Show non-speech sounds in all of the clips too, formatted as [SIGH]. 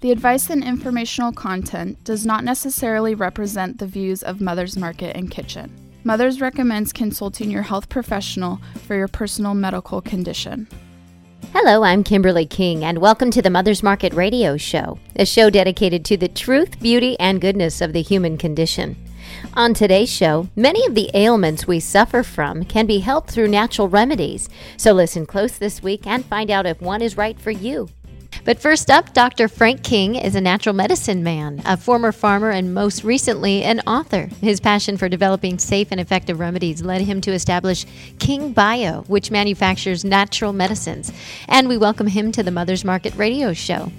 The advice and informational content does not necessarily represent the views of Mother's Market and Kitchen. Mother's recommends consulting your health professional for your personal medical condition. Hello, I'm Kimberly King, and welcome to the Mother's Market Radio Show, a show dedicated to the truth, beauty, and goodness of the human condition. On today's show, many of the ailments we suffer from can be helped through natural remedies. So listen close this week and find out if one is right for you. But first up, Dr. Frank King is a natural medicine man, a former farmer, and most recently an author. His passion for developing safe and effective remedies led him to establish King Bio, which manufactures natural medicines. And we welcome him to the Mother's Market radio show.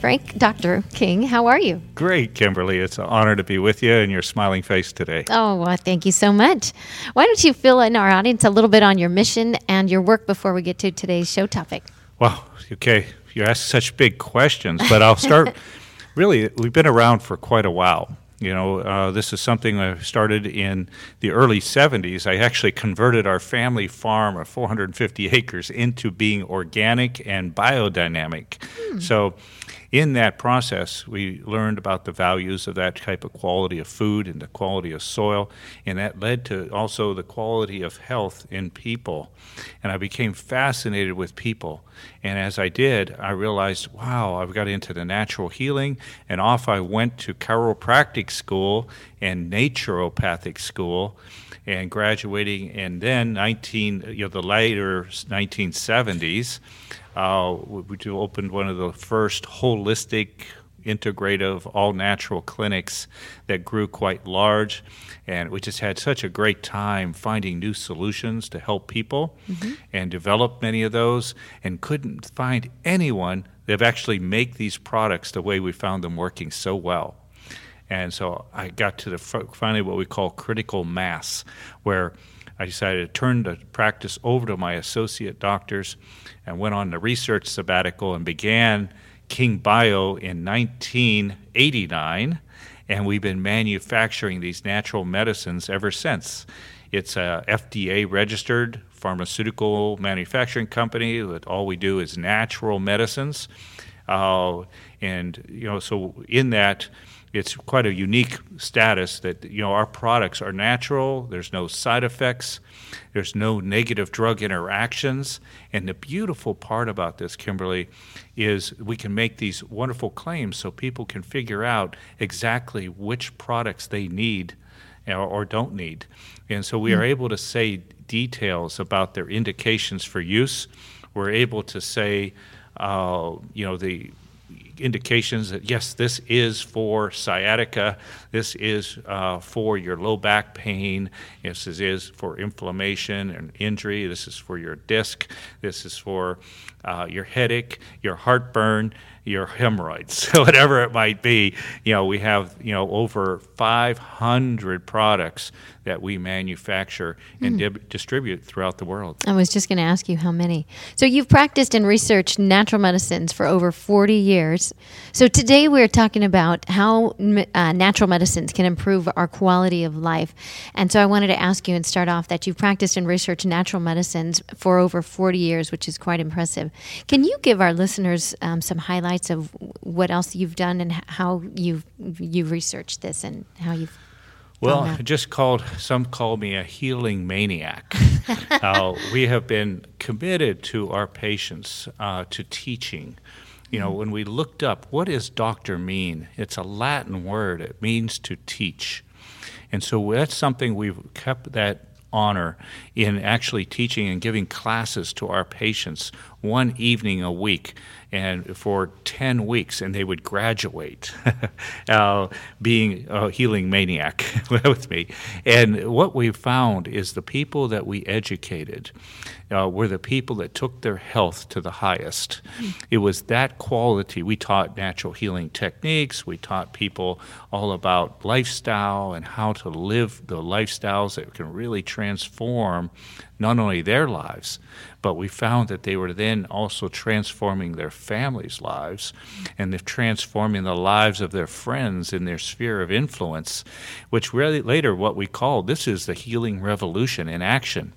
Frank, Dr. King, how are you? Great, Kimberly. It's an honor to be with you and your smiling face today. Oh, well, thank you so much. Why don't you fill in our audience a little bit on your mission and your work before we get to today's show topic? Well, okay you ask such big questions, but I'll start. [LAUGHS] really, we've been around for quite a while. You know, uh, this is something I started in the early 70s. I actually converted our family farm of 450 acres into being organic and biodynamic. Hmm. So in that process, we learned about the values of that type of quality of food and the quality of soil, and that led to also the quality of health in people. And I became fascinated with people. And as I did, I realized, wow, I've got into the natural healing, and off I went to chiropractic school and naturopathic school and graduating and then 19 you know the later 1970s uh, we opened one of the first holistic, integrative, all natural clinics that grew quite large. And we just had such a great time finding new solutions to help people mm-hmm. and develop many of those, and couldn't find anyone that actually make these products the way we found them working so well. And so I got to the finally what we call critical mass, where I decided to turn the practice over to my associate doctors and went on the research sabbatical and began King Bio in 1989. And we've been manufacturing these natural medicines ever since. It's a FDA registered pharmaceutical manufacturing company that all we do is natural medicines. Uh, and, you know, so in that, it's quite a unique status that you know our products are natural there's no side effects there's no negative drug interactions and the beautiful part about this kimberly is we can make these wonderful claims so people can figure out exactly which products they need or, or don't need. And so we are able to say details about their indications for use. We're able to say uh, you know the indications that yes, this is for sciatica, this is uh, for your low back pain, this is for inflammation and injury, this is for your disc, this is for uh, your headache, your heartburn, your hemorrhoids, [LAUGHS] whatever it might be. You know, we have you know over 500 products that we manufacture and mm. di- distribute throughout the world. I was just going to ask you how many. So you've practiced and researched natural medicines for over 40 years. So today we're talking about how uh, natural medicines can improve our quality of life. And so I wanted to ask you and start off that you've practiced and researched natural medicines for over 40 years, which is quite impressive. Can you give our listeners um, some highlights of what else you've done and how you've you've researched this and how you've well, just called some call me a healing maniac. [LAUGHS] uh, we have been committed to our patients uh, to teaching. You know, mm-hmm. when we looked up what does doctor mean, it's a Latin word. It means to teach, and so that's something we've kept that honor in actually teaching and giving classes to our patients one evening a week and for 10 weeks and they would graduate [LAUGHS] uh, being a healing maniac [LAUGHS] with me. And what we found is the people that we educated uh, were the people that took their health to the highest. It was that quality. We taught natural healing techniques. We taught people all about lifestyle and how to live the lifestyles that can really transform not only their lives, but we found that they were then also transforming their families' lives and they're transforming the lives of their friends in their sphere of influence, which really later what we call this is the healing revolution in action.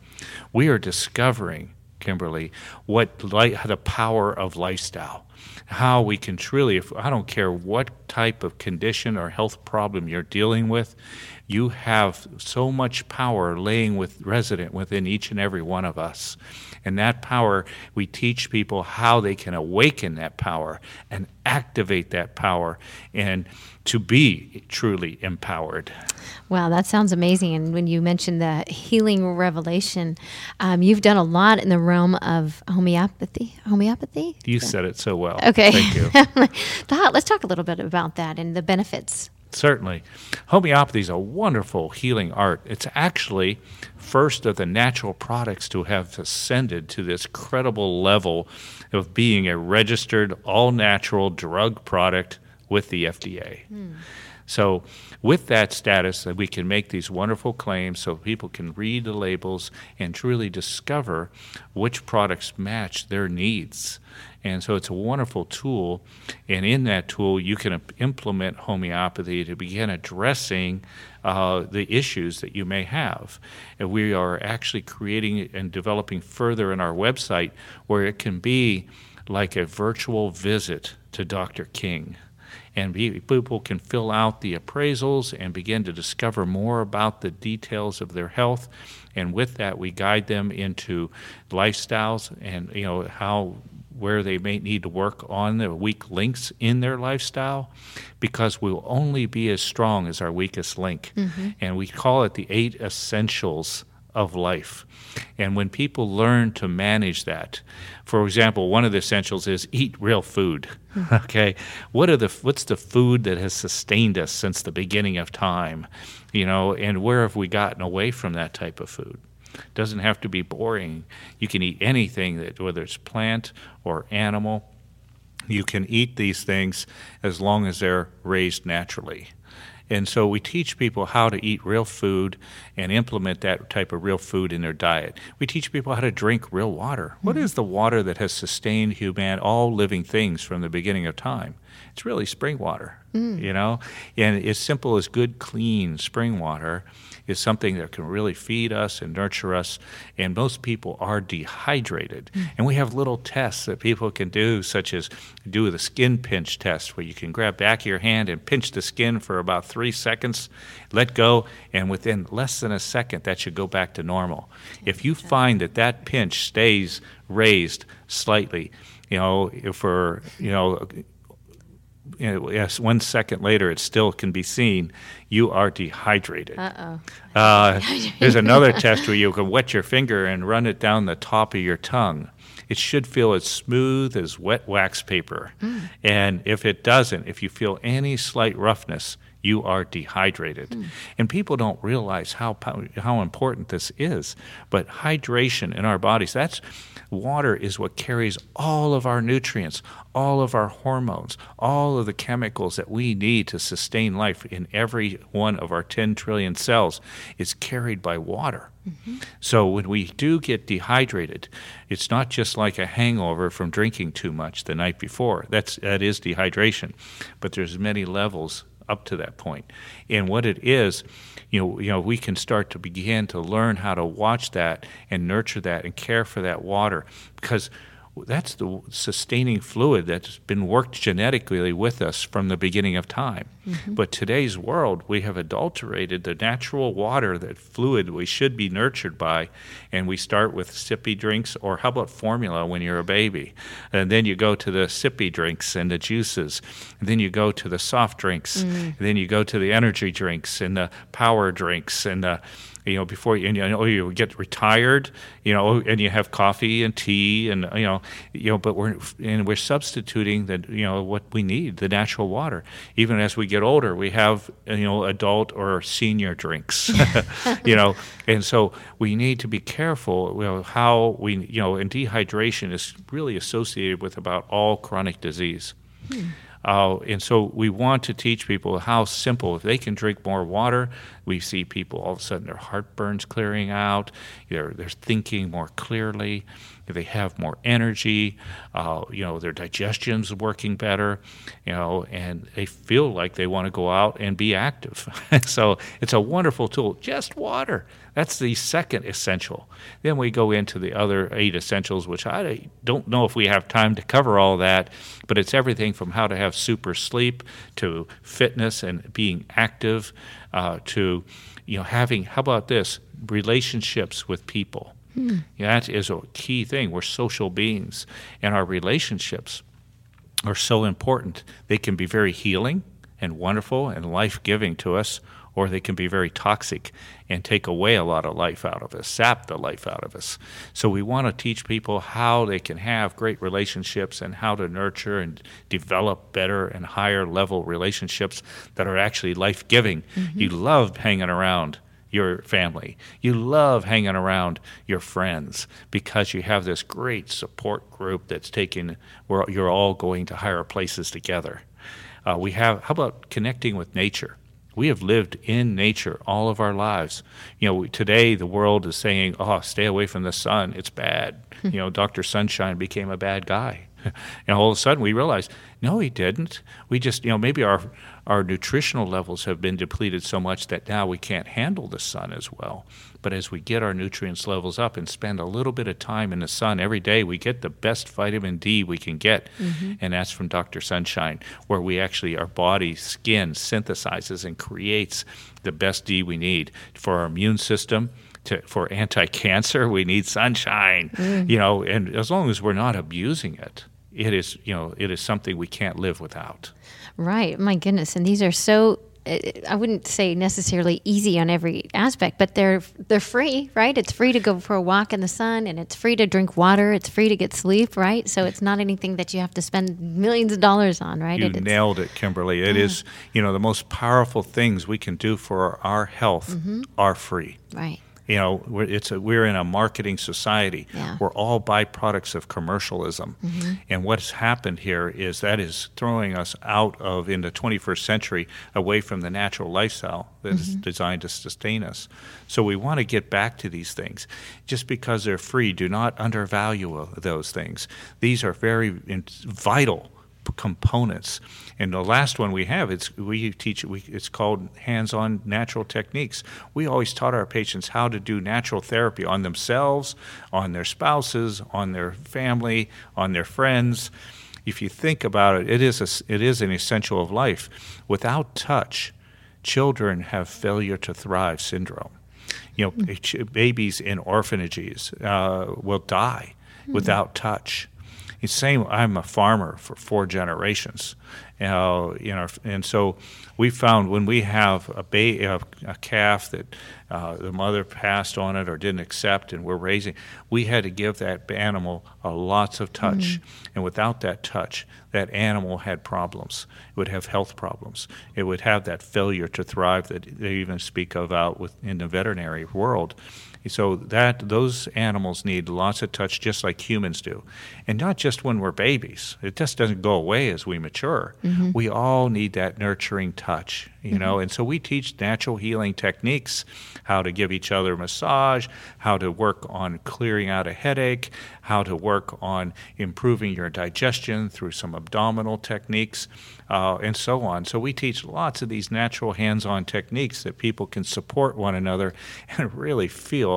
We are discovering Kimberly, what the power of lifestyle. how we can truly, if I don't care what type of condition or health problem you're dealing with, you have so much power laying with resident within each and every one of us. And that power, we teach people how they can awaken that power and activate that power and to be truly empowered. Wow, that sounds amazing. And when you mentioned the healing revelation, um, you've done a lot in the realm of homeopathy. Homeopathy? You said it so well. Okay. Thank you. [LAUGHS] Let's talk a little bit about that and the benefits. Certainly. Homeopathy is a wonderful healing art. It's actually first of the natural products to have ascended to this credible level of being a registered all natural drug product with the FDA. Mm. So, with that status, that we can make these wonderful claims so people can read the labels and truly discover which products match their needs. And so it's a wonderful tool. And in that tool, you can implement homeopathy to begin addressing uh, the issues that you may have. And we are actually creating and developing further in our website where it can be like a virtual visit to Dr. King and people can fill out the appraisals and begin to discover more about the details of their health and with that we guide them into lifestyles and you know how where they may need to work on the weak links in their lifestyle because we'll only be as strong as our weakest link mm-hmm. and we call it the eight essentials of life. And when people learn to manage that, for example, one of the essentials is eat real food. Mm-hmm. [LAUGHS] Okay, what are the what's the food that has sustained us since the beginning of time? You know, and where have we gotten away from that type of food? Doesn't have to be boring. You can eat anything that whether it's plant or animal. You can eat these things as long as they're raised naturally. And so we teach people how to eat real food and implement that type of real food in their diet. We teach people how to drink real water. Mm-hmm. What is the water that has sustained human all living things from the beginning of time? It's really spring water, mm. you know? And as simple as good, clean spring water is something that can really feed us and nurture us. And most people are dehydrated. Mm. And we have little tests that people can do, such as do the skin pinch test, where you can grab back of your hand and pinch the skin for about three seconds, let go, and within less than a second, that should go back to normal. If you find that that pinch stays raised slightly, you know, for, you know, you know, yes, one second later, it still can be seen. You are dehydrated. Uh-oh. Uh, there's another test where you can wet your finger and run it down the top of your tongue. It should feel as smooth as wet wax paper. Mm. And if it doesn't, if you feel any slight roughness, you are dehydrated. Mm. And people don't realize how how important this is. But hydration in our bodies, that's water is what carries all of our nutrients, all of our hormones, all of the chemicals that we need to sustain life in every one of our 10 trillion cells is carried by water. Mm-hmm. So when we do get dehydrated, it's not just like a hangover from drinking too much the night before. That's that is dehydration. But there's many levels up to that point. And what it is, you know, you know, we can start to begin to learn how to watch that and nurture that and care for that water because that's the sustaining fluid that's been worked genetically with us from the beginning of time. Mm-hmm. But today's world, we have adulterated the natural water, that fluid we should be nurtured by, and we start with sippy drinks, or how about formula when you're a baby? And then you go to the sippy drinks and the juices, and then you go to the soft drinks, mm-hmm. and then you go to the energy drinks and the power drinks and the you know, before you, you know, you get retired, you know, and you have coffee and tea and, you know, you know, but we're, and we're substituting the, you know, what we need, the natural water. Even as we get older, we have, you know, adult or senior drinks, you know, and so we need to be careful, you know, how we, you know, and dehydration is really associated with about all chronic disease. Hmm. Uh, and so we want to teach people how simple, if they can drink more water, we see people all of a sudden their heartburn's clearing out, they're, they're thinking more clearly. They have more energy, uh, you know, their digestion's working better, you know, and they feel like they want to go out and be active. [LAUGHS] so it's a wonderful tool. Just water. That's the second essential. Then we go into the other eight essentials, which I don't know if we have time to cover all that, but it's everything from how to have super sleep to fitness and being active uh, to, you know, having, how about this, relationships with people. Hmm. That is a key thing. We're social beings, and our relationships are so important. They can be very healing and wonderful and life giving to us, or they can be very toxic and take away a lot of life out of us, sap the life out of us. So we want to teach people how they can have great relationships and how to nurture and develop better and higher level relationships that are actually life giving. Mm-hmm. You love hanging around your family. You love hanging around your friends because you have this great support group that's taking where you're all going to higher places together. Uh, we have how about connecting with nature? We have lived in nature all of our lives. You know, today the world is saying, "Oh, stay away from the sun; it's bad." Hmm. you know, Doctor Sunshine became a bad guy, [LAUGHS] and all of a sudden we realized, no, he didn't. We just, you know, maybe our our nutritional levels have been depleted so much that now we can't handle the sun as well. But as we get our nutrients levels up and spend a little bit of time in the sun every day, we get the best vitamin D we can get. Mm-hmm. And that's from Dr. Sunshine, where we actually, our body, skin synthesizes and creates the best D we need for our immune system. To, for anti-cancer, we need sunshine, mm. you know, and as long as we're not abusing it, it is, you know, it is something we can't live without. Right. My goodness. And these are so I wouldn't say necessarily easy on every aspect, but they're they're free, right? It's free to go for a walk in the sun, and it's free to drink water. It's free to get sleep, right? So it's not anything that you have to spend millions of dollars on, right? You it, nailed it, Kimberly. It is, you know, the most powerful things we can do for our health mm-hmm. are free. Right you know we're, it's a, we're in a marketing society yeah. we're all byproducts of commercialism mm-hmm. and what's happened here is that is throwing us out of in the 21st century away from the natural lifestyle that's mm-hmm. designed to sustain us so we want to get back to these things just because they're free do not undervalue those things these are very vital components. And the last one we have, it's we teach we, it's called hands-on natural techniques. We always taught our patients how to do natural therapy on themselves, on their spouses, on their family, on their friends. If you think about it, it is a, it is an essential of life. Without touch, children have failure to thrive syndrome. You know, mm-hmm. babies in orphanages uh, will die mm-hmm. without touch it's same. I'm a farmer for four generations, uh, you know, and so we found when we have a, ba- a, a calf that uh, the mother passed on it or didn't accept, and we're raising, we had to give that animal a lots of touch, mm-hmm. and without that touch, that animal had problems. It would have health problems. It would have that failure to thrive that they even speak of out with, in the veterinary world. So that those animals need lots of touch, just like humans do, and not just when we're babies. It just doesn't go away as we mature. Mm-hmm. We all need that nurturing touch, you mm-hmm. know. And so we teach natural healing techniques, how to give each other a massage, how to work on clearing out a headache, how to work on improving your digestion through some abdominal techniques, uh, and so on. So we teach lots of these natural hands-on techniques that people can support one another [LAUGHS] and really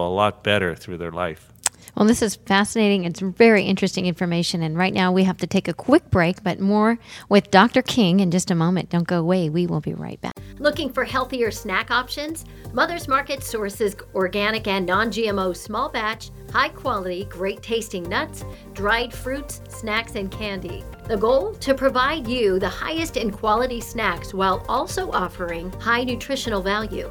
feel a lot better through their life. Well, this is fascinating. It's very interesting information. And right now we have to take a quick break, but more with Dr. King in just a moment. Don't go away. We will be right back. Looking for healthier snack options? Mother's Market sources organic and non GMO small batch, high quality, great tasting nuts, dried fruits, snacks, and candy. The goal? To provide you the highest in quality snacks while also offering high nutritional value.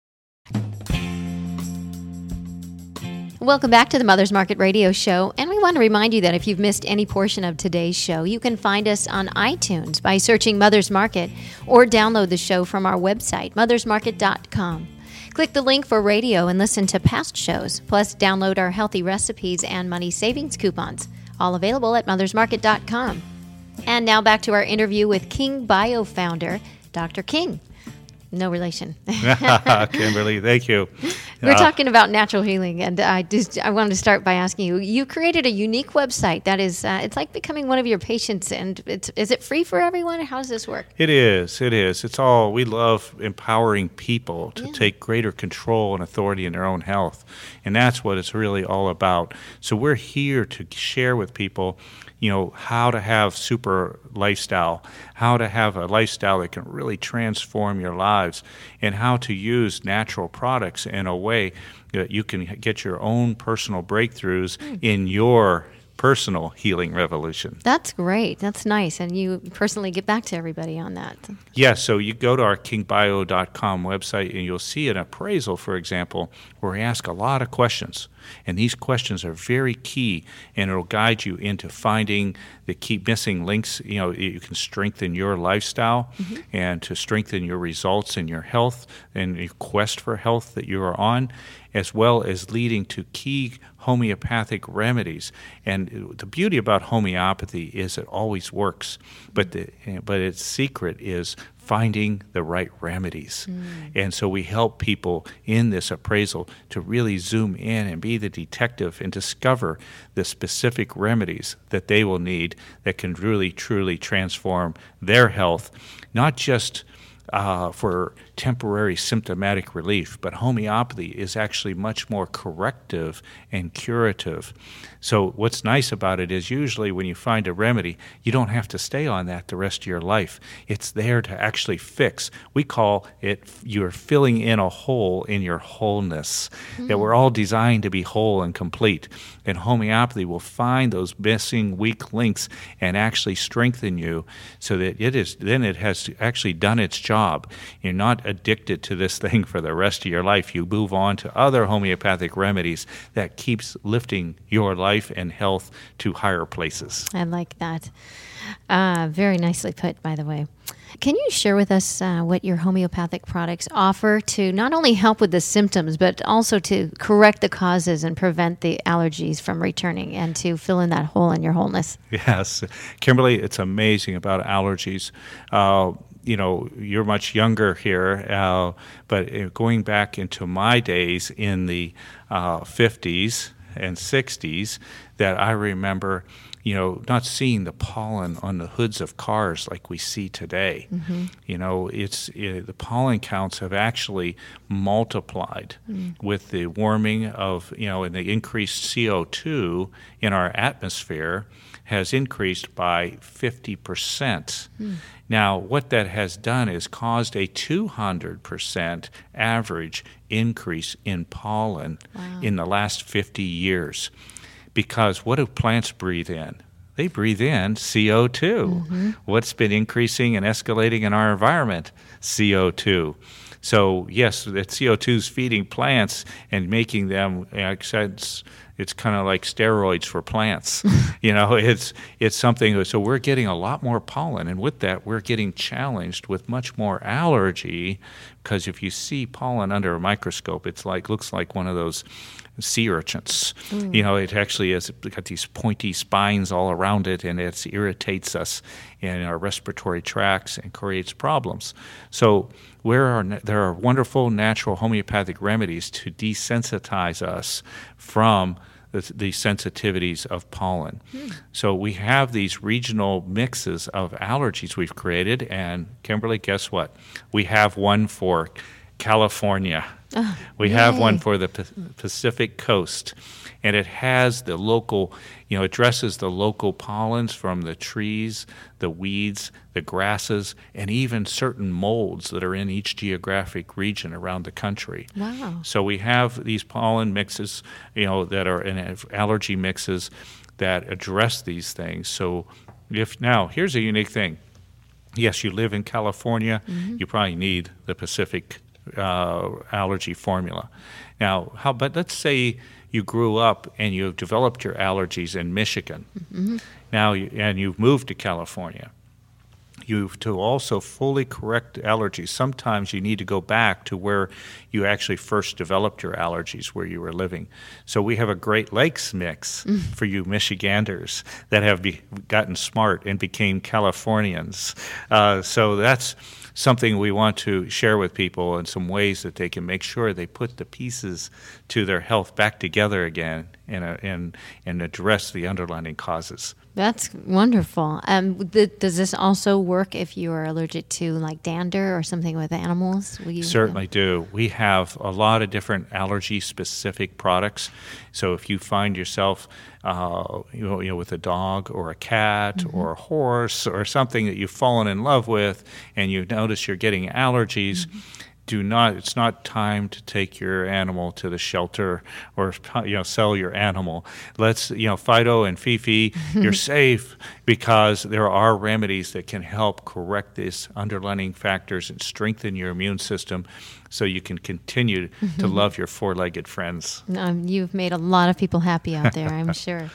Welcome back to the Mother's Market Radio Show. And we want to remind you that if you've missed any portion of today's show, you can find us on iTunes by searching Mother's Market or download the show from our website, mothersmarket.com. Click the link for radio and listen to past shows, plus download our healthy recipes and money savings coupons, all available at mothersmarket.com. And now back to our interview with King Bio founder, Dr. King. No relation. [LAUGHS] [LAUGHS] Kimberly, thank you. We're Uh, talking about natural healing, and I just I wanted to start by asking you. You created a unique website that is uh, it's like becoming one of your patients, and it's is it free for everyone? How does this work? It is. It is. It's all we love empowering people to take greater control and authority in their own health. And that's what it's really all about. So we're here to share with people, you know, how to have super lifestyle, how to have a lifestyle that can really transform your lives, and how to use natural products in a way that you can get your own personal breakthroughs hmm. in your personal healing revolution. That's great. That's nice, and you personally get back to everybody on that. Yes, so you go to our kingbio.com website and you'll see an appraisal, for example, where we ask a lot of questions. And these questions are very key and it'll guide you into finding the key missing links. You know, you can strengthen your lifestyle mm-hmm. and to strengthen your results in your health and your quest for health that you are on, as well as leading to key homeopathic remedies. And the beauty about homeopathy is it always works, but the, but its secret is finding the right remedies. Mm. And so we help people in this appraisal to really zoom in and be the detective and discover the specific remedies that they will need that can really truly transform their health, not just uh, for temporary symptomatic relief, but homeopathy is actually much more corrective and curative. So, what's nice about it is usually when you find a remedy, you don't have to stay on that the rest of your life. It's there to actually fix. We call it you're filling in a hole in your wholeness, that we're all designed to be whole and complete. And homeopathy will find those missing weak links and actually strengthen you so that it is then it has actually done its job. You're not addicted to this [LAUGHS] thing for the rest of your life. You move on to other homeopathic remedies that keeps lifting your life and health to higher places. I like that. Uh, very nicely put, by the way. Can you share with us uh, what your homeopathic products offer to not only help with the symptoms, but also to correct the causes and prevent the allergies from returning and to fill in that hole in your wholeness? Yes, Kimberly, it's amazing about allergies. Uh, you know, you're much younger here, uh, but uh, going back into my days in the uh, 50s and 60s, that I remember, you know, not seeing the pollen on the hoods of cars like we see today. You know, it's it, the pollen counts have actually multiplied with the warming of, you know, and the increased CO2 in our atmosphere has increased by 50%. Now, what that has done is caused a 200% average increase in pollen in the last 50 years. Because what do plants breathe in? They breathe in CO2. Mm-hmm. What's been increasing and escalating in our environment? CO2. So, yes, that CO2 is feeding plants and making them, it's, it's kind of like steroids for plants. [LAUGHS] you know, it's, it's something, so we're getting a lot more pollen. And with that, we're getting challenged with much more allergy because if you see pollen under a microscope, it's like, looks like one of those sea urchins. Mm. You know, it actually has got these pointy spines all around it, and it irritates us in our respiratory tracts and creates problems. So, where are there are wonderful natural homeopathic remedies to desensitize us from the, the sensitivities of pollen. Hmm. So we have these regional mixes of allergies we've created, and Kimberly, guess what? We have one for California. Oh, we yay. have one for the Pacific coast, and it has the local, you know, addresses the local pollens from the trees, the weeds, the grasses, and even certain molds that are in each geographic region around the country. Wow. So we have these pollen mixes, you know, that are in allergy mixes that address these things. So if now here's a unique thing. Yes, you live in California, mm-hmm. you probably need the Pacific uh, allergy formula. Now, how but let's say you grew up and you've developed your allergies in Michigan. Mm-hmm. Now, you, and you've moved to California. You to also fully correct allergies. Sometimes you need to go back to where you actually first developed your allergies, where you were living. So we have a Great Lakes mix mm. for you Michiganders that have be, gotten smart and became Californians. Uh, so that's something we want to share with people and some ways that they can make sure they put the pieces to their health back together again and, uh, and, and address the underlying causes. That's wonderful. Um, th- does this also work if you are allergic to like dander or something with animals? Certainly do. We have a lot of different allergy specific products. So if you find yourself, uh, you, know, you know, with a dog or a cat mm-hmm. or a horse or something that you've fallen in love with, and you notice you're getting allergies. Mm-hmm do not it's not time to take your animal to the shelter or you know sell your animal. Let's you know fido and fifi [LAUGHS] you're safe because there are remedies that can help correct these underlying factors and strengthen your immune system so you can continue mm-hmm. to love your four-legged friends. Um, you've made a lot of people happy out there i'm [LAUGHS] sure.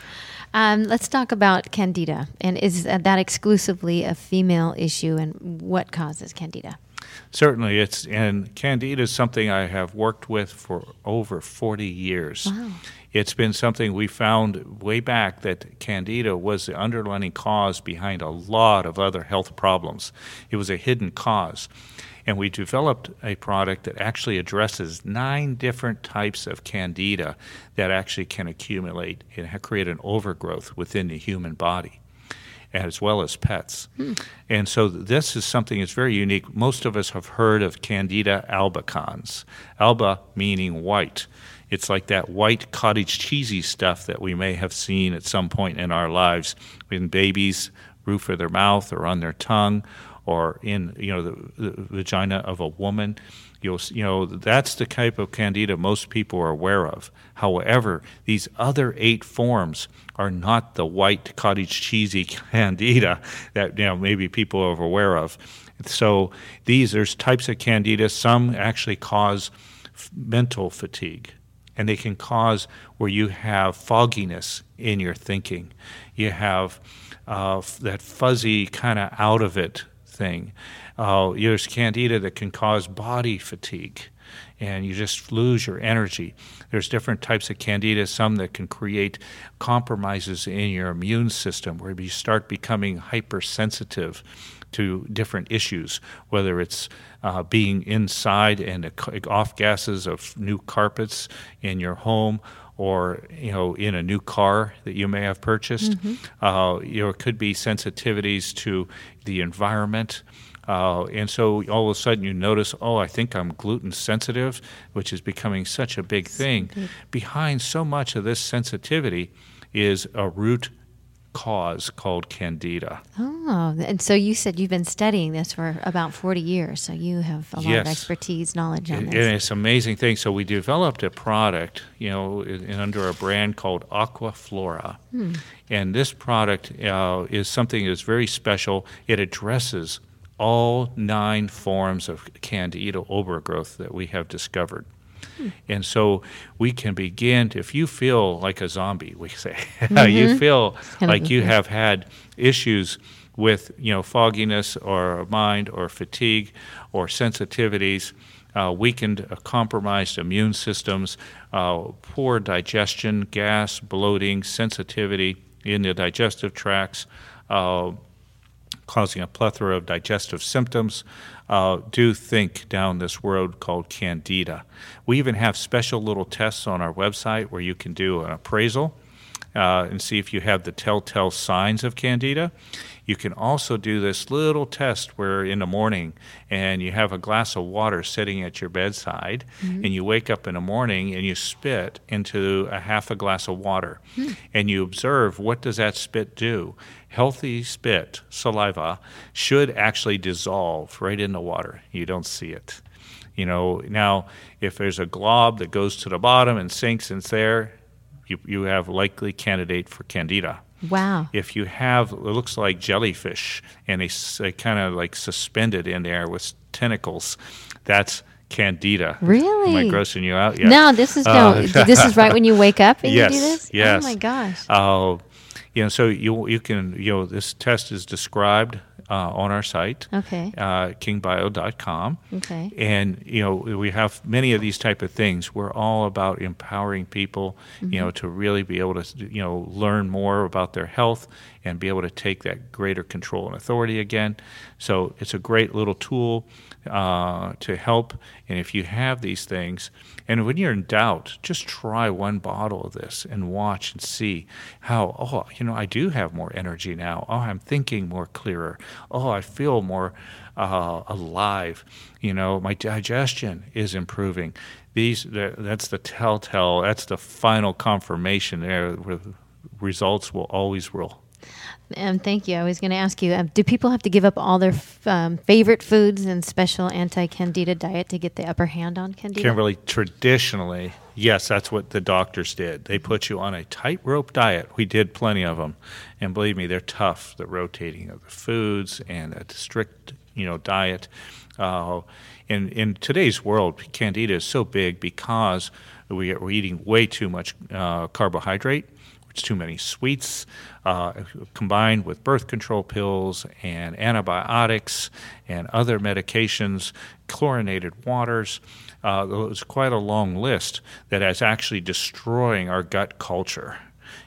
Um, let's talk about candida and is that exclusively a female issue and what causes candida Certainly, it's and Candida is something I have worked with for over 40 years. Wow. It's been something we found way back that Candida was the underlying cause behind a lot of other health problems. It was a hidden cause. And we developed a product that actually addresses nine different types of candida that actually can accumulate and create an overgrowth within the human body as well as pets. Hmm. And so this is something that's very unique. Most of us have heard of Candida albicans, alba meaning white. It's like that white cottage cheesy stuff that we may have seen at some point in our lives in babies' roof of their mouth or on their tongue or in you know the, the vagina of a woman you'll you know that's the type of candida most people are aware of. However these other eight forms are not the white cottage cheesy [LAUGHS] candida that you know maybe people are aware of. So these there's types of candida. Some actually cause f- mental fatigue and they can cause where you have fogginess in your thinking. You have uh, that fuzzy kind of out of it thing uh, there's candida that can cause body fatigue and you just lose your energy. There's different types of candida, some that can create compromises in your immune system where you start becoming hypersensitive to different issues, whether it's uh, being inside and off gases of new carpets in your home or you know in a new car that you may have purchased. Mm-hmm. Uh, you know, it could be sensitivities to the environment. Uh, and so all of a sudden you notice, oh, I think I'm gluten sensitive, which is becoming such a big thing. Behind so much of this sensitivity is a root cause called candida. Oh, and so you said you've been studying this for about 40 years, so you have a lot yes. of expertise, knowledge on it, this. And it's an amazing thing. So we developed a product, you know, in, in under a brand called Aquaflora. Hmm. And this product uh, is something that's very special. It addresses all nine forms of candida overgrowth that we have discovered. Hmm. And so we can begin to, if you feel like a zombie, we say, [LAUGHS] mm-hmm. you feel like you have had issues with, you know, fogginess or mind or fatigue or sensitivities, uh, weakened, uh, compromised immune systems, uh, poor digestion, gas, bloating, sensitivity in the digestive tracts, uh, causing a plethora of digestive symptoms, uh, do think down this road called candida. We even have special little tests on our website where you can do an appraisal uh, and see if you have the telltale signs of candida. You can also do this little test where in the morning and you have a glass of water sitting at your bedside mm-hmm. and you wake up in the morning and you spit into a half a glass of water mm. and you observe what does that spit do? Healthy spit, saliva, should actually dissolve right in the water. You don't see it. You know, now if there's a glob that goes to the bottom and sinks and it's there, you, you have likely candidate for candida. Wow. If you have, it looks like jellyfish and they, they kind of like suspended in there with tentacles, that's candida. Really? Am I grossing you out? Yeah. No, this is no. Uh, this is right when you wake up and yes, you do [LAUGHS] this. Yes. Oh my gosh. Oh, uh, you know, so you you can you know this test is described uh, on our site, okay, uh, kingbio.com. Okay, and you know we have many of these type of things. We're all about empowering people, mm-hmm. you know, to really be able to you know learn more about their health and be able to take that greater control and authority again. So it's a great little tool uh, to help. And if you have these things, and when you're in doubt, just try one bottle of this and watch and see how, oh, you know, I do have more energy now. Oh, I'm thinking more clearer. Oh, I feel more uh, alive. You know, my digestion is improving. These, that's the telltale, that's the final confirmation there. where Results will always rule. Um, thank you. I was going to ask you um, do people have to give up all their f- um, favorite foods and special anti candida diet to get the upper hand on candida? Kimberly, traditionally, yes, that's what the doctors did. They put you on a tightrope diet. We did plenty of them. And believe me, they're tough, the rotating of the foods and a strict you know, diet. Uh, in, in today's world, candida is so big because we are eating way too much uh, carbohydrate too many sweets, uh, combined with birth control pills and antibiotics and other medications, chlorinated waters. Uh, it's quite a long list that is actually destroying our gut culture.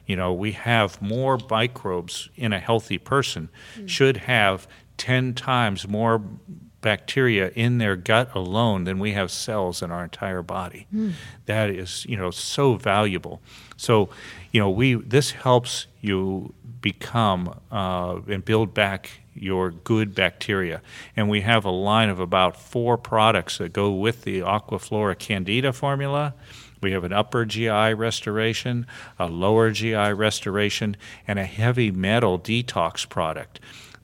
You know, we have more microbes in a healthy person, mm. should have 10 times more bacteria in their gut alone than we have cells in our entire body. Mm. That is, you know, so valuable. So, you know, we this helps you become uh, and build back your good bacteria. And we have a line of about four products that go with the Aquaflora Candida formula. We have an upper GI restoration, a lower GI restoration, and a heavy metal detox product.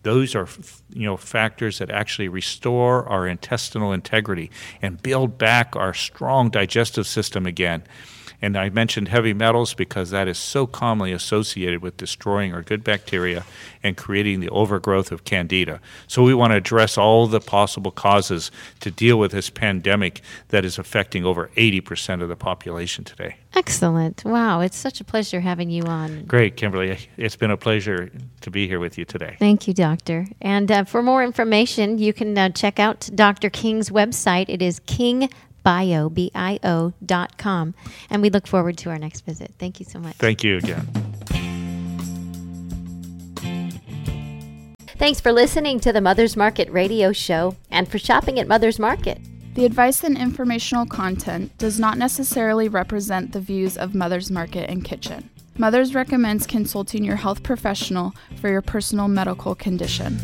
Those are you know factors that actually restore our intestinal integrity and build back our strong digestive system again. And I mentioned heavy metals because that is so commonly associated with destroying our good bacteria and creating the overgrowth of candida. So we want to address all the possible causes to deal with this pandemic that is affecting over 80% of the population today. Excellent. Wow, it's such a pleasure having you on. Great, Kimberly. It's been a pleasure to be here with you today. Thank you, Doctor. And uh, for more information, you can uh, check out Dr. King's website. It is King bio, B-I-O dot com. And we look forward to our next visit. Thank you so much. Thank you again. Thanks for listening to the Mother's Market radio show and for shopping at Mother's Market. The advice and informational content does not necessarily represent the views of Mother's Market and Kitchen. Mothers recommends consulting your health professional for your personal medical condition.